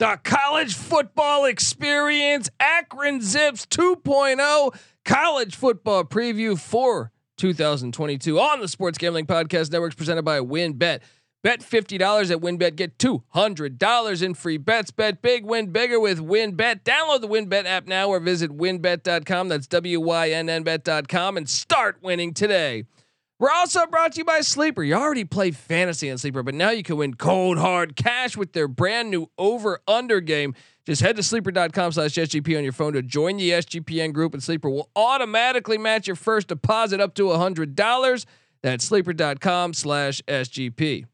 the college football experience, Akron Zips 2.0 college football preview for 2022 on the Sports Gambling Podcast Networks presented by WynnBET. Bet $50 at WynnBET. Get $200 in free bets. Bet big, win bigger with WynnBET. Download the WynnBET app now or visit wynnbet.com. That's W Y N N bet.com and start winning today. We're also brought to you by Sleeper. You already play fantasy on Sleeper, but now you can win cold hard cash with their brand new over under game. Just head to sleeper.com slash SGP on your phone to join the SGPN group, and Sleeper will automatically match your first deposit up to $100. That's sleeper.com slash SGP.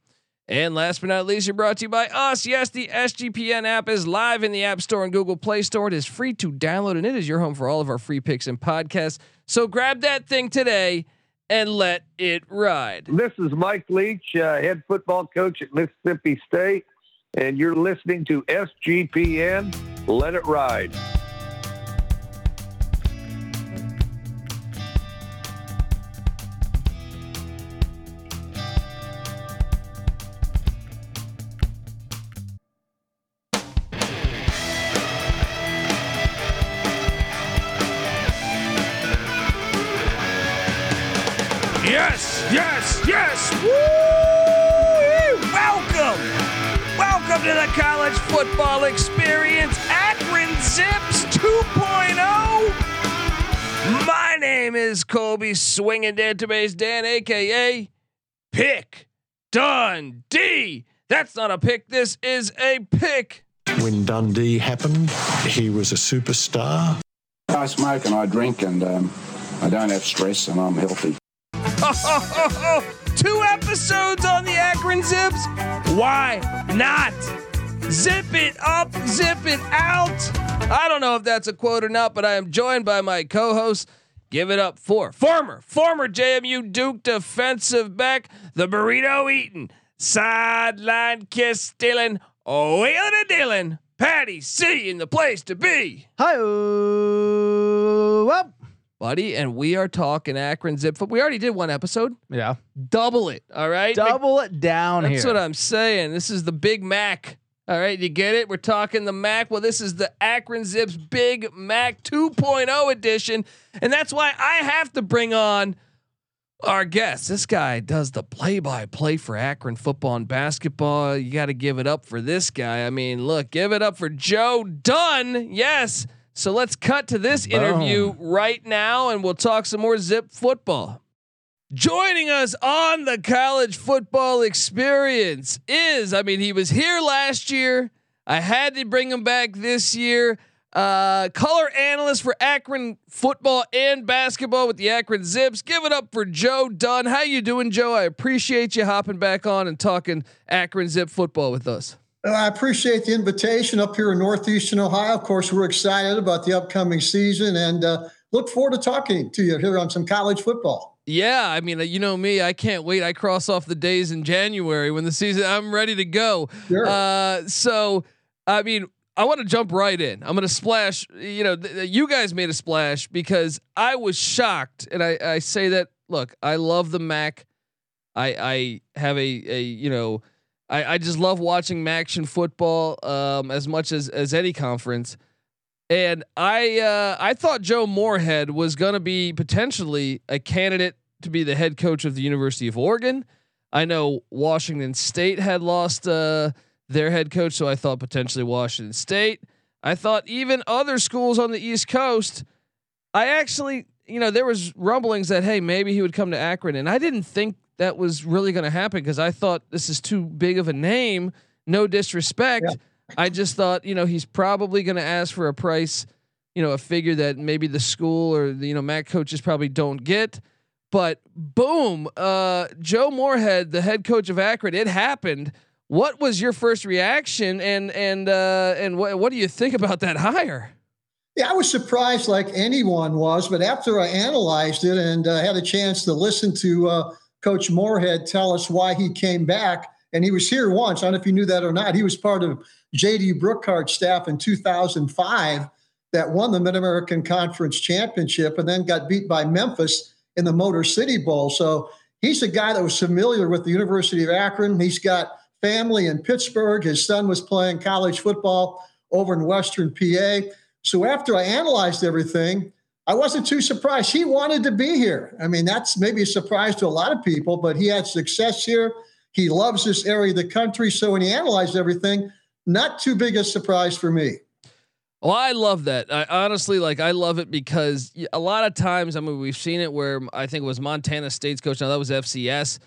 And last but not least, you're brought to you by us. Yes, the SGPN app is live in the App Store and Google Play Store. It is free to download, and it is your home for all of our free picks and podcasts. So grab that thing today and let it ride. This is Mike Leach, uh, head football coach at Mississippi State, and you're listening to SGPN. Let it ride. Yes, yes, yes. Woo! Welcome. Welcome to the college football experience. Akron Zips 2.0. My name is Colby Swinging Database Dan, aka Pick Dundee. That's not a pick. This is a pick. When Dundee happened, he was a superstar. I smoke and I drink and um, I don't have stress and I'm healthy. Two episodes on the Akron Zips. Why not? Zip it up, zip it out. I don't know if that's a quote or not, but I am joined by my co-host. Give it up for former, former JMU Duke defensive back, the burrito eating, sideline kiss stealing, wheeling and dealing, Patty C in the place to be. Hi, up. Buddy, and we are talking Akron Zip. We already did one episode. Yeah, Double it, all right? double it down That's here. what I'm saying. This is the Big Mac. All right, you get it? We're talking the Mac. Well, this is the Akron Zips Big Mac 2.0 edition. And that's why I have to bring on our guest. This guy does the play by play for Akron football and basketball. You got to give it up for this guy. I mean, look, give it up for Joe Dunn. Yes. So let's cut to this interview right now and we'll talk some more Zip football. Joining us on the college football experience is, I mean, he was here last year. I had to bring him back this year. Uh, color analyst for Akron football and basketball with the Akron Zips. Give it up for Joe Dunn. How you doing, Joe? I appreciate you hopping back on and talking Akron Zip football with us. Well, I appreciate the invitation up here in Northeastern Ohio. Of course, we're excited about the upcoming season and uh, look forward to talking to you here on some college football. Yeah, I mean, you know me, I can't wait. I cross off the days in January when the season. I'm ready to go. Sure. Uh, so, I mean, I want to jump right in. I'm going to splash. You know, th- th- you guys made a splash because I was shocked, and I, I say that. Look, I love the Mac. I I have a a you know, I I just love watching action football um, as much as as any conference. And I uh, I thought Joe Moorhead was going to be potentially a candidate to be the head coach of the University of Oregon. I know Washington State had lost uh, their head coach, so I thought potentially Washington State. I thought even other schools on the East Coast. I actually, you know, there was rumblings that hey, maybe he would come to Akron, and I didn't think that was really going to happen because I thought this is too big of a name. No disrespect. Yeah. I just thought, you know, he's probably going to ask for a price, you know, a figure that maybe the school or the, you know, Mac coaches probably don't get. But boom, uh, Joe Moorhead, the head coach of Akron, it happened. What was your first reaction, and and uh, and what what do you think about that hire? Yeah, I was surprised like anyone was, but after I analyzed it and uh, had a chance to listen to uh, Coach Moorhead tell us why he came back, and he was here once. I don't know if you knew that or not. He was part of J.D. Brookhart's staff in 2005 that won the Mid American Conference Championship and then got beat by Memphis in the Motor City Bowl. So he's a guy that was familiar with the University of Akron. He's got family in Pittsburgh. His son was playing college football over in Western PA. So after I analyzed everything, I wasn't too surprised. He wanted to be here. I mean, that's maybe a surprise to a lot of people, but he had success here. He loves this area of the country. So when he analyzed everything, not too big a surprise for me. Well, I love that. I honestly like. I love it because a lot of times, I mean, we've seen it where I think it was Montana State's coach. Now that was FCS.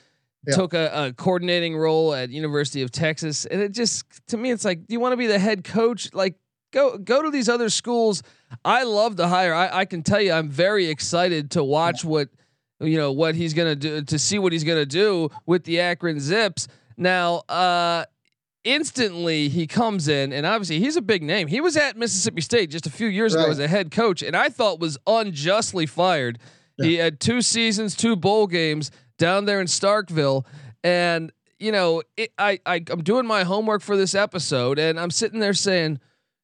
Yeah. Took a, a, coordinating role at University of Texas, and it just to me, it's like, do you want to be the head coach? Like, go go to these other schools. I love to hire. I, I can tell you, I'm very excited to watch what you know what he's gonna do to see what he's gonna do with the Akron Zips. Now, uh, instantly he comes in and obviously he's a big name. He was at Mississippi State just a few years right. ago as a head coach and I thought was unjustly fired. Yeah. He had two seasons, two bowl games down there in Starkville and you know, it, I, I I'm doing my homework for this episode and I'm sitting there saying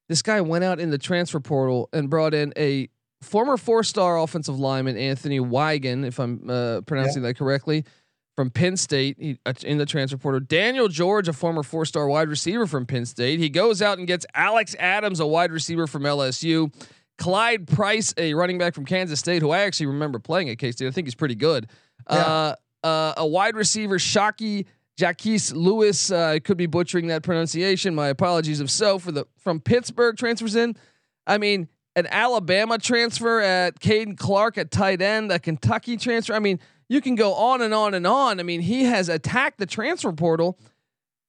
this guy went out in the transfer portal and brought in a former four-star offensive lineman Anthony Weigand if I'm uh, pronouncing yeah. that correctly from Penn State he, uh, in the transfer portal. Daniel George, a former four star wide receiver from Penn State. He goes out and gets Alex Adams, a wide receiver from LSU. Clyde Price, a running back from Kansas State, who I actually remember playing at K State. I think he's pretty good. Yeah. Uh, uh, a wide receiver, Shocky Jacques-Louis. Uh, I could be butchering that pronunciation. My apologies if so. For the from Pittsburgh transfers in. I mean, an Alabama transfer at Caden Clark at tight end, a Kentucky transfer. I mean, you can go on and on and on. I mean, he has attacked the transfer portal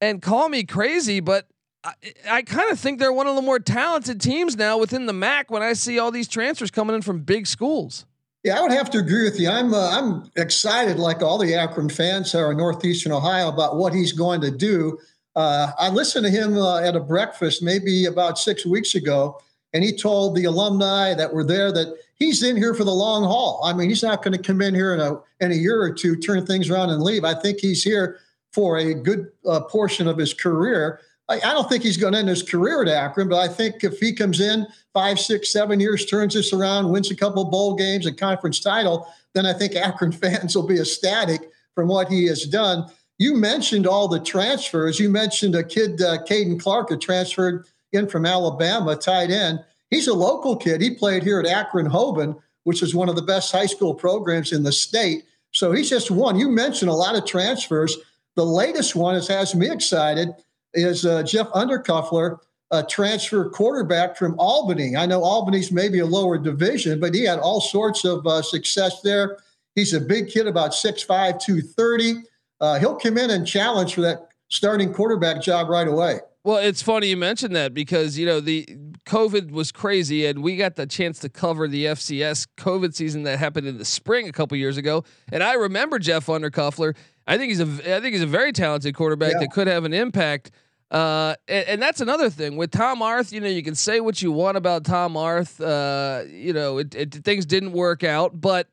and call me crazy, but I, I kind of think they're one of the more talented teams now within the MAC when I see all these transfers coming in from big schools. Yeah, I would have to agree with you. I'm uh, I'm excited, like all the Akron fans are in Northeastern Ohio, about what he's going to do. Uh, I listened to him uh, at a breakfast maybe about six weeks ago, and he told the alumni that were there that he's in here for the long haul. I mean, he's not going to come in here in a in a year or two, turn things around and leave. I think he's here for a good uh, portion of his career. I, I, don't think he's going to end his career at Akron, but I think if he comes in five, six, seven years, turns this around, wins a couple bowl games, a conference title, then I think Akron fans will be ecstatic from what he has done. You mentioned all the transfers. You mentioned a kid, uh, Caden Clark, who transferred in from Alabama, tight end. He's a local kid. He played here at Akron Hoban, which is one of the best high school programs in the state. So he's just one. You mentioned a lot of transfers. The latest one that has me excited is uh, Jeff Undercuffler, a transfer quarterback from Albany. I know Albany's maybe a lower division, but he had all sorts of uh, success there. He's a big kid, about 6'5, 230. Uh, he'll come in and challenge for that starting quarterback job right away. Well, it's funny you mentioned that because you know the COVID was crazy, and we got the chance to cover the FCS COVID season that happened in the spring a couple years ago. And I remember Jeff Undercuffler. I think he's a I think he's a very talented quarterback yeah. that could have an impact. Uh, and, and, that's another thing with Tom Arth. You know, you can say what you want about Tom Arth. Uh, you know, it, it, things didn't work out, but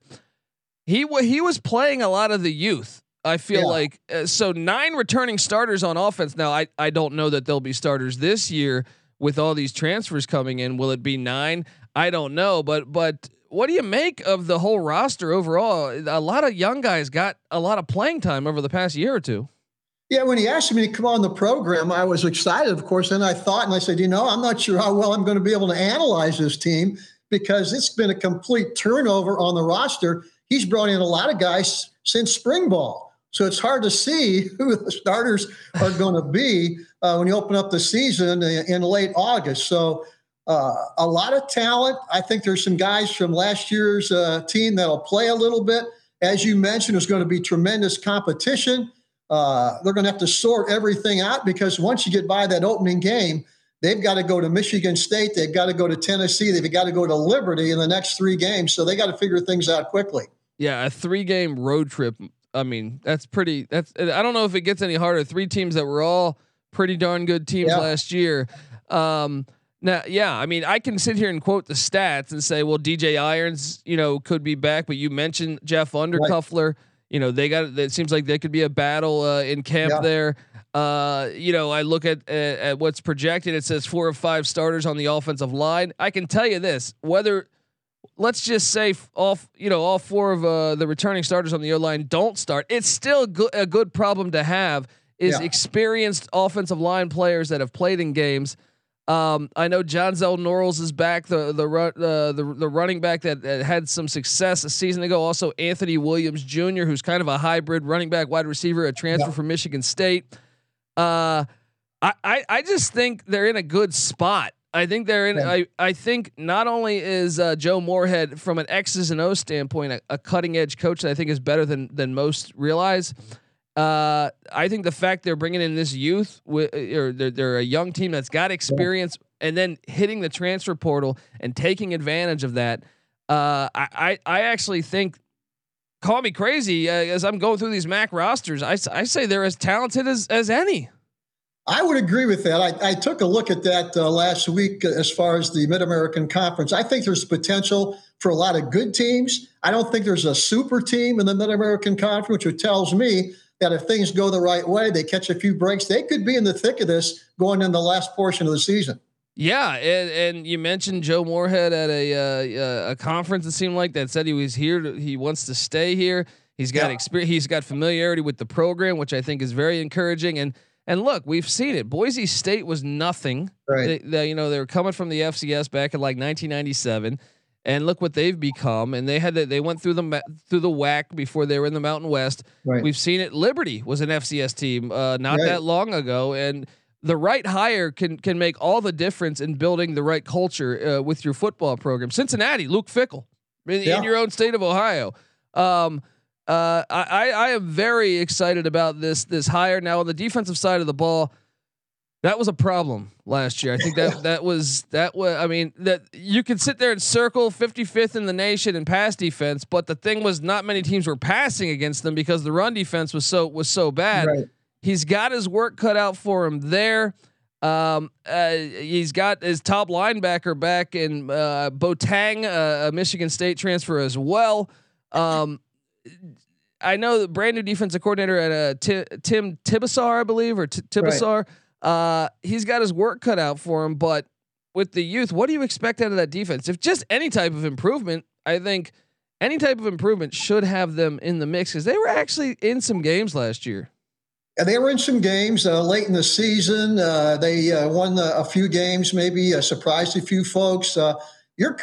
he he was playing a lot of the youth I feel yeah. like uh, so nine returning starters on offense. Now I I don't know that they'll be starters this year with all these transfers coming in. Will it be nine? I don't know, but but what do you make of the whole roster overall? A lot of young guys got a lot of playing time over the past year or two. Yeah, when he asked me to come on the program, I was excited, of course. And I thought, and I said, you know, I'm not sure how well I'm going to be able to analyze this team because it's been a complete turnover on the roster. He's brought in a lot of guys since spring ball. So it's hard to see who the starters are going to be uh, when you open up the season in late August. So uh, a lot of talent. I think there's some guys from last year's uh, team that'll play a little bit. As you mentioned, there's going to be tremendous competition. Uh, they're going to have to sort everything out because once you get by that opening game, they've got to go to Michigan State, they've got to go to Tennessee, they've got to go to Liberty in the next three games. So they got to figure things out quickly. Yeah, a three game road trip I mean, that's pretty. That's I don't know if it gets any harder. Three teams that were all pretty darn good teams yeah. last year. Um, now, yeah, I mean, I can sit here and quote the stats and say, well, DJ Irons, you know, could be back, but you mentioned Jeff Undercuffler. Right. You know, they got. It seems like there could be a battle uh, in camp yeah. there. Uh, you know, I look at, at at what's projected. It says four or five starters on the offensive line. I can tell you this: whether let's just say all you know all four of uh, the returning starters on the O line don't start. It's still go- a good problem to have is Yeah. experienced offensive line players that have played in games. Um, I know Jonzell Norrils is back, the the uh, the the running back that, that had some success a season ago. Also Anthony Williams Jr., who's kind of a hybrid running back, wide receiver, a transfer Yeah. from Michigan State. Uh, I, I I just think they're in a good spot. I think they're in. Yeah. I I think not only is uh, Joe Moorhead from an X's and O standpoint a, a cutting edge coach that I think is better than than most realize. Uh, I think the fact they're bringing in this youth, wi- or they're, they're a young team that's got experience, and then hitting the transfer portal and taking advantage of that. Uh, I, I I actually think. Call me crazy uh, as I'm going through these MAC rosters. I, I say they're as talented as as any. I would agree with that. I, I took a look at that uh, last week uh, as far as the Mid American Conference. I think there's potential for a lot of good teams. I don't think there's a super team in the Mid American Conference, which tells me that if things go the right way, they catch a few breaks, they could be in the thick of this going in the last portion of the season. Yeah, and, and you mentioned Joe Moorhead at a uh, a conference. It seemed like that said he was here. To, he wants to stay here. He's got Yeah. experience. He's got familiarity with the program, which I think is very encouraging. And and look, we've seen it. Boise State was nothing. Right. They, they, you know, they were coming from the FCS back in like 1997, and look what they've become. And they had to, they went through the through the WAC before they were in the Mountain West. Right. We've seen it. Liberty was an FCS team uh, not Right. that long ago, and the right hire can can make all the difference in building the right culture uh, with your football program. Cincinnati, Luke Fickell, in, Yeah. in your own state of Ohio. Um, uh, I, I I am very excited about this this hire. Now on the defensive side of the ball, that was a problem last year. I think that that was that was. I mean that you could sit there and circle 55th in the nation in pass defense, but the thing was not many teams were passing against them because the run defense was so was so bad. Right. He's got his work cut out for him there. Um, uh, he's got his top linebacker back in uh, Boateng, uh, a Michigan State transfer as well. Um, I know the brand new defensive coordinator at uh, Ti- Tim Tibesar, I believe, or T- Tibesar. Uh, he's got his work cut out for him, but with the youth, what do you expect out of that defense? If just any type of improvement, I think any type of improvement should have them in the mix because they were actually in some games last year. They were in some games uh, late in the season. Uh, they uh, won a, a few games, maybe uh, surprised a few folks. Uh, you're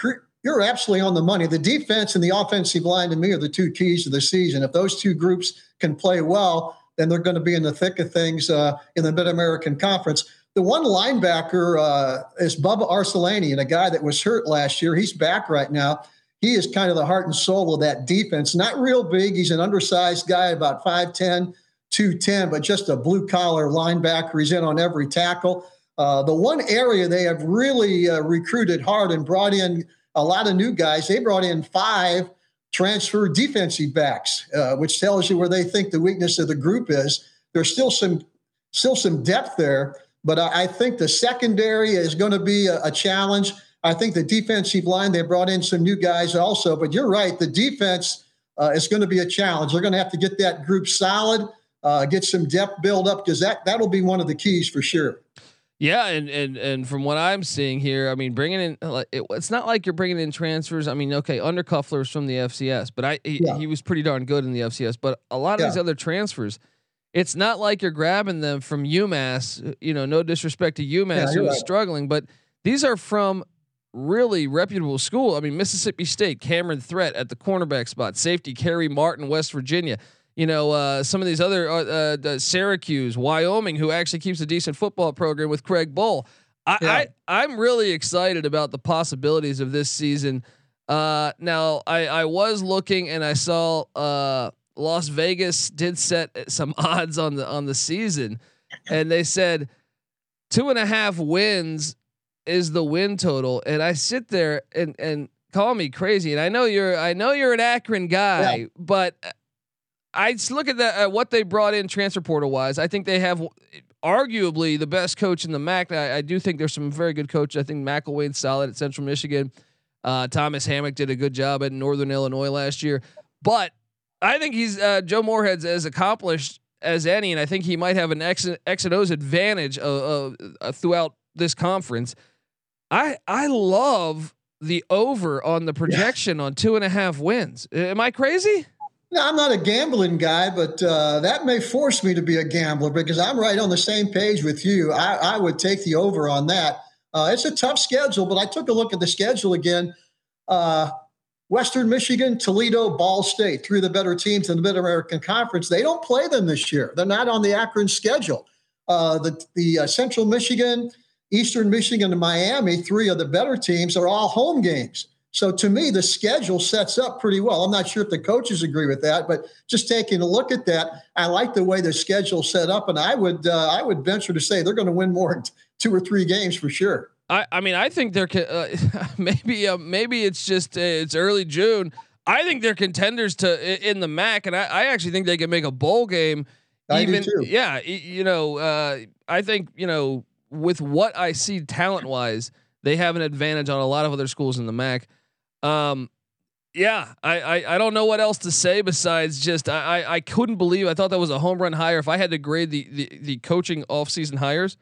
you're absolutely on the money. The defense and the offensive line to me are the two keys of the season. If those two groups can play well, then they're going to be in the thick of things uh, in the Mid American Conference. The one linebacker uh, is Bubba Arslanian, and a guy that was hurt last year. He's back right now. He is kind of the heart and soul of that defense. Not real big. He's an undersized guy, about 5'10, 210, but just a blue collar linebacker. He's in on every tackle. Uh, the one area they have really uh, recruited hard and brought in a lot of new guys, they brought in five transfer defensive backs, uh, which tells you where they think the weakness of the group is. There's still some still some depth there, but I, I think the secondary is going to be a, a challenge. I think the defensive line they brought in some new guys also, but you're right, the defense uh, is going to be a challenge. They're going to have to get that group solid, uh, get some depth build up because that that'll be one of the keys for sure. Yeah, and and and from what I'm seeing here, I mean, bringing in it, it's not like you're bringing in transfers. I mean, okay, Undercuffler's from the FCS, but I he, Yeah. he was pretty darn good in the FCS. But a lot of these other transfers, it's not like you're grabbing them from UMass. You know, no disrespect to UMass Yeah, who right. struggling, but these are from really reputable school. I mean, Mississippi State, Cameron Threat at the cornerback spot, safety Kerry Martin, West Virginia. You know, uh, some of these other uh, uh, Syracuse, Wyoming, who actually keeps a decent football program with Craig Bohl. I, Yeah. I I'm really excited about the possibilities of this season. Uh, now I I was looking and I saw uh, Las Vegas did set some odds on the on the season, and they said two and a half wins is the win total, and I sit there and and call me crazy, and I know you're I know you're an Akron guy, but I just look at that at what they brought in transfer portal wise. I think they have arguably the best coach in the MAC. I, I do think there's some very good coaches. I think McElwain's solid at Central Michigan. Uh, Thomas Hammock did a good job at Northern Illinois last year, but I think he's uh, Joe Moorhead's as accomplished as any, and I think he might have an X, X and O's advantage uh, uh, throughout this conference. I I love the over on the projection on two and a half wins. Am I crazy? No, I'm not a gambling guy, but uh, that may force me to be a gambler because I'm right on the same page with you. I, I would take the over on that. Uh, it's a tough schedule, but I took a look at the schedule again. Uh, Western Michigan, Toledo, Ball State, three of the better teams in the Mid American Conference. They don't play them this year. They're not on the Akron schedule. Uh, the the uh, Central Michigan, Eastern Michigan, and Miami, three of the better teams, are all home games. So to me, the schedule sets up pretty well. I'm not sure if the coaches agree with that, but just taking a look at that, I like the way the schedule set up, and I would uh, I would venture to say they're going to win more than two or three games for sure. I, I mean I think they're uh, maybe uh, maybe it's just uh, it's early June. I think they're contenders to in the MAC, and I, I actually think they can make a bowl game. I even yeah, you know, uh, I think you know with what I see talent wise, they have an advantage on a lot of other schools in the MAC. Um, yeah, I, I I don't know what else to say besides just I, I I couldn't believe I thought that was a home run hire. If I had to grade the the, the coaching offseason hires,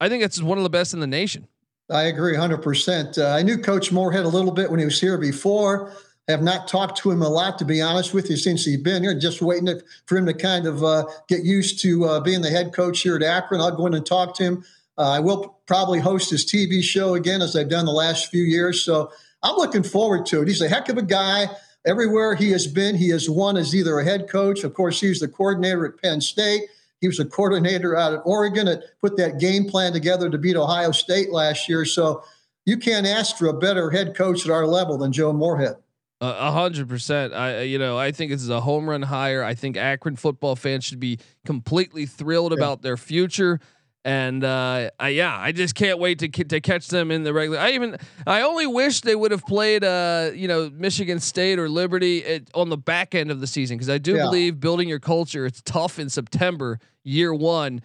I think it's one of the best in the nation. I agree 100%. Uh, I knew Coach Moorhead a little bit when he was here before. I have not talked to him a lot, to be honest with you, since he's been here. Just waiting to, for him to kind of uh, get used to uh, being the head coach here at Akron. I'll go in and talk to him. Uh, I will probably host his TV show again, as I've done the last few years. So I'm looking forward to it. He's a heck of a guy. Everywhere he has been, he has won as either a head coach. Of course, he was the coordinator at Penn State. He was a coordinator out at Oregon that put that game plan together to beat Ohio State last year. So you can't ask for a better head coach at our level than Joe Moorhead. A hundred percent. I, you know, I think this is a home run hire. I think Akron football fans should be completely thrilled yeah. about their future. And uh, I, yeah, I just can't wait to to catch them in the regular. I even I only wish they would have played, uh, you know, Michigan State or Liberty at, on the back end of the season because I do yeah. believe building your culture. It's tough in September, year one,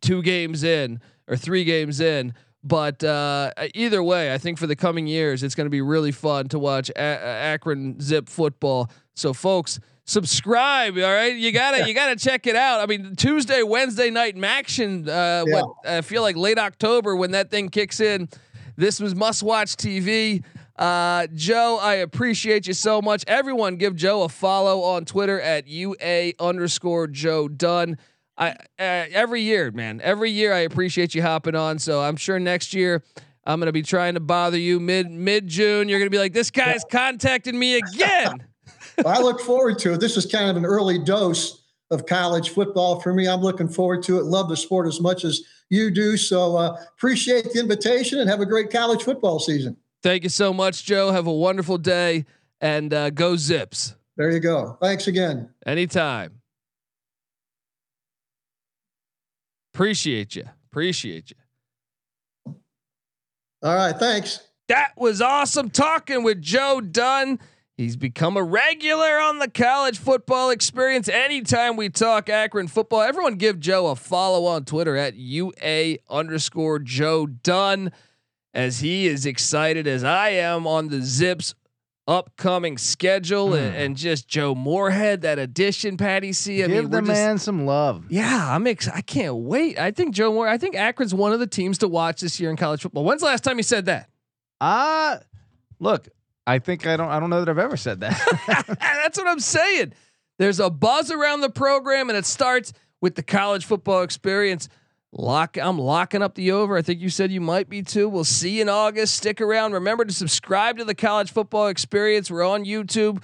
two games in or three games in. But uh, either way, I think for the coming years, it's going to be really fun to watch a- Akron Zip football. So, folks, subscribe. All right, you gotta you gotta check it out. I mean, Tuesday, Wednesday night Maction. Uh, yeah. what I feel like late October when that thing kicks in. This was must watch TV. Uh, Joe, I appreciate you so much. Everyone, give Joe a follow on Twitter at ua underscore Joe Dunn. I uh, every year, man, every year I appreciate you hopping on. So I'm sure next year I'm gonna be trying to bother you mid mid June. You're gonna be like, this guy's contacting me again. I look forward to it. This is kind of an early dose of college football for me. I'm looking forward to it. Love the sport as much as you do. So uh, appreciate the invitation and have a great college football season. Thank you so much, Joe. Have a wonderful day and uh, go Zips. There you go. Thanks again. Anytime. Appreciate you. Appreciate you. All right. Thanks. That was awesome talking with Joe Dunn. He's become a regular on the college football experience. Anytime we talk Akron football, everyone give Joe a follow on Twitter at UA underscore Joe Dunn as he is excited as I am on the Zips upcoming schedule mm. and, and, just Joe Moorhead, that addition, Patty C. I Give mean, the man just, some love. Yeah, I'm ex- I can't wait. I think Joe Moore, I think Akron's one of the teams to watch this year in college football. When's the last time you said that? Uh look, I think I don't I don't know that I've ever said that. That's what I'm saying. There's a buzz around the program, and it starts with the college football experience. Lock, I'm locking up the over. I think you said you might be too. We'll see you in August. Stick around. Remember to subscribe to the college football experience. We're on YouTube,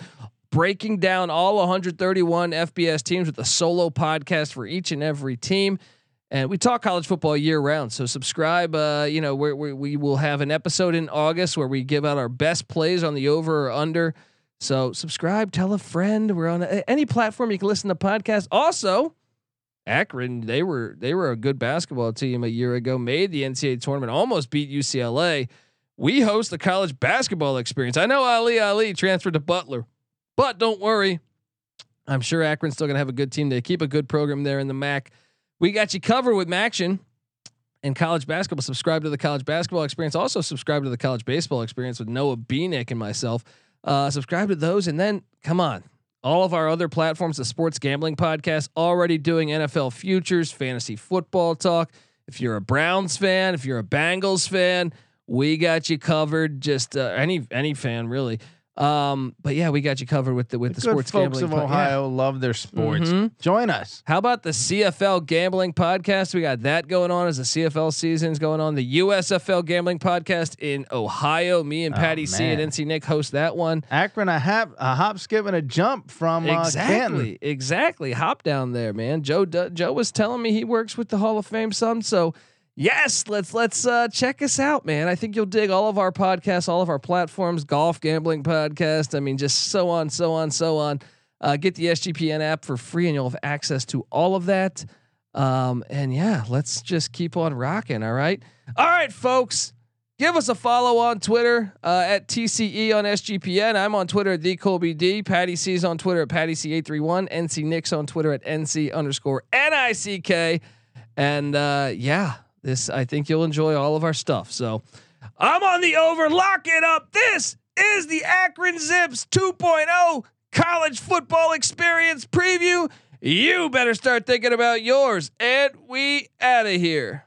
breaking down all 131 FBS teams with a solo podcast for each and every team and we talk college football year round. So subscribe. Uh, you know, we we will have an episode in August where we give out our best plays on the over or under. So subscribe, tell a friend. We're on any platform you can listen to podcasts. Also, Akron they were they were a good basketball team a year ago. Made the NCAA tournament, almost beat UCLA. We host the college basketball experience. I know Ali Ali transferred to Butler, but don't worry. I'm sure Akron's still gonna have a good team. They keep a good program there in the MAC. We got you covered with Maction and college basketball. Subscribe to the college basketball experience. Also subscribe to the college baseball experience with Noah Beanick and myself. Uh, subscribe to those, and then come on. All of our other platforms, the sports gambling podcast, already doing NFL futures, fantasy football talk. If you're a Browns fan, if you're a Bengals fan, we got you covered. Just uh, any any fan really. Um, but yeah, we got you covered with the with the, Good sports folks gambling of po- yeah. Ohio love their sports. Mhm. Join us. How about the CFL gambling podcast? We got that going on as the CFL season's going on. The USFL gambling podcast in Ohio. Me and Oh, Patty C and. NC Nick host that one. Akron, a hop, a hop, skip, and a jump from uh, exactly, exactly. Hop down there, man. Joe D- Joe was telling me he works with the Hall of Fame some. So yes, let's let's uh, check us out, man. I think you'll dig all of our podcasts, all of our platforms, golf gambling podcast. I mean, just so on, so on, so on. Uh, get the SGPN app for free, and you'll have access to all of that. Um, and yeah, let's just keep on rocking. All right, all right, folks. Give us a follow on Twitter uh, at TCE on SGPN. I'm on Twitter at the Colby D. Patty C's on Twitter at Patty C831. NC Nick's on Twitter at NC underscore NICK. And uh, yeah, this I think you'll enjoy all of our stuff. So I'm on the over. Lock it up. This is the Akron Zips 2.0 college football experience preview. You better start thinking about yours. And we out of here.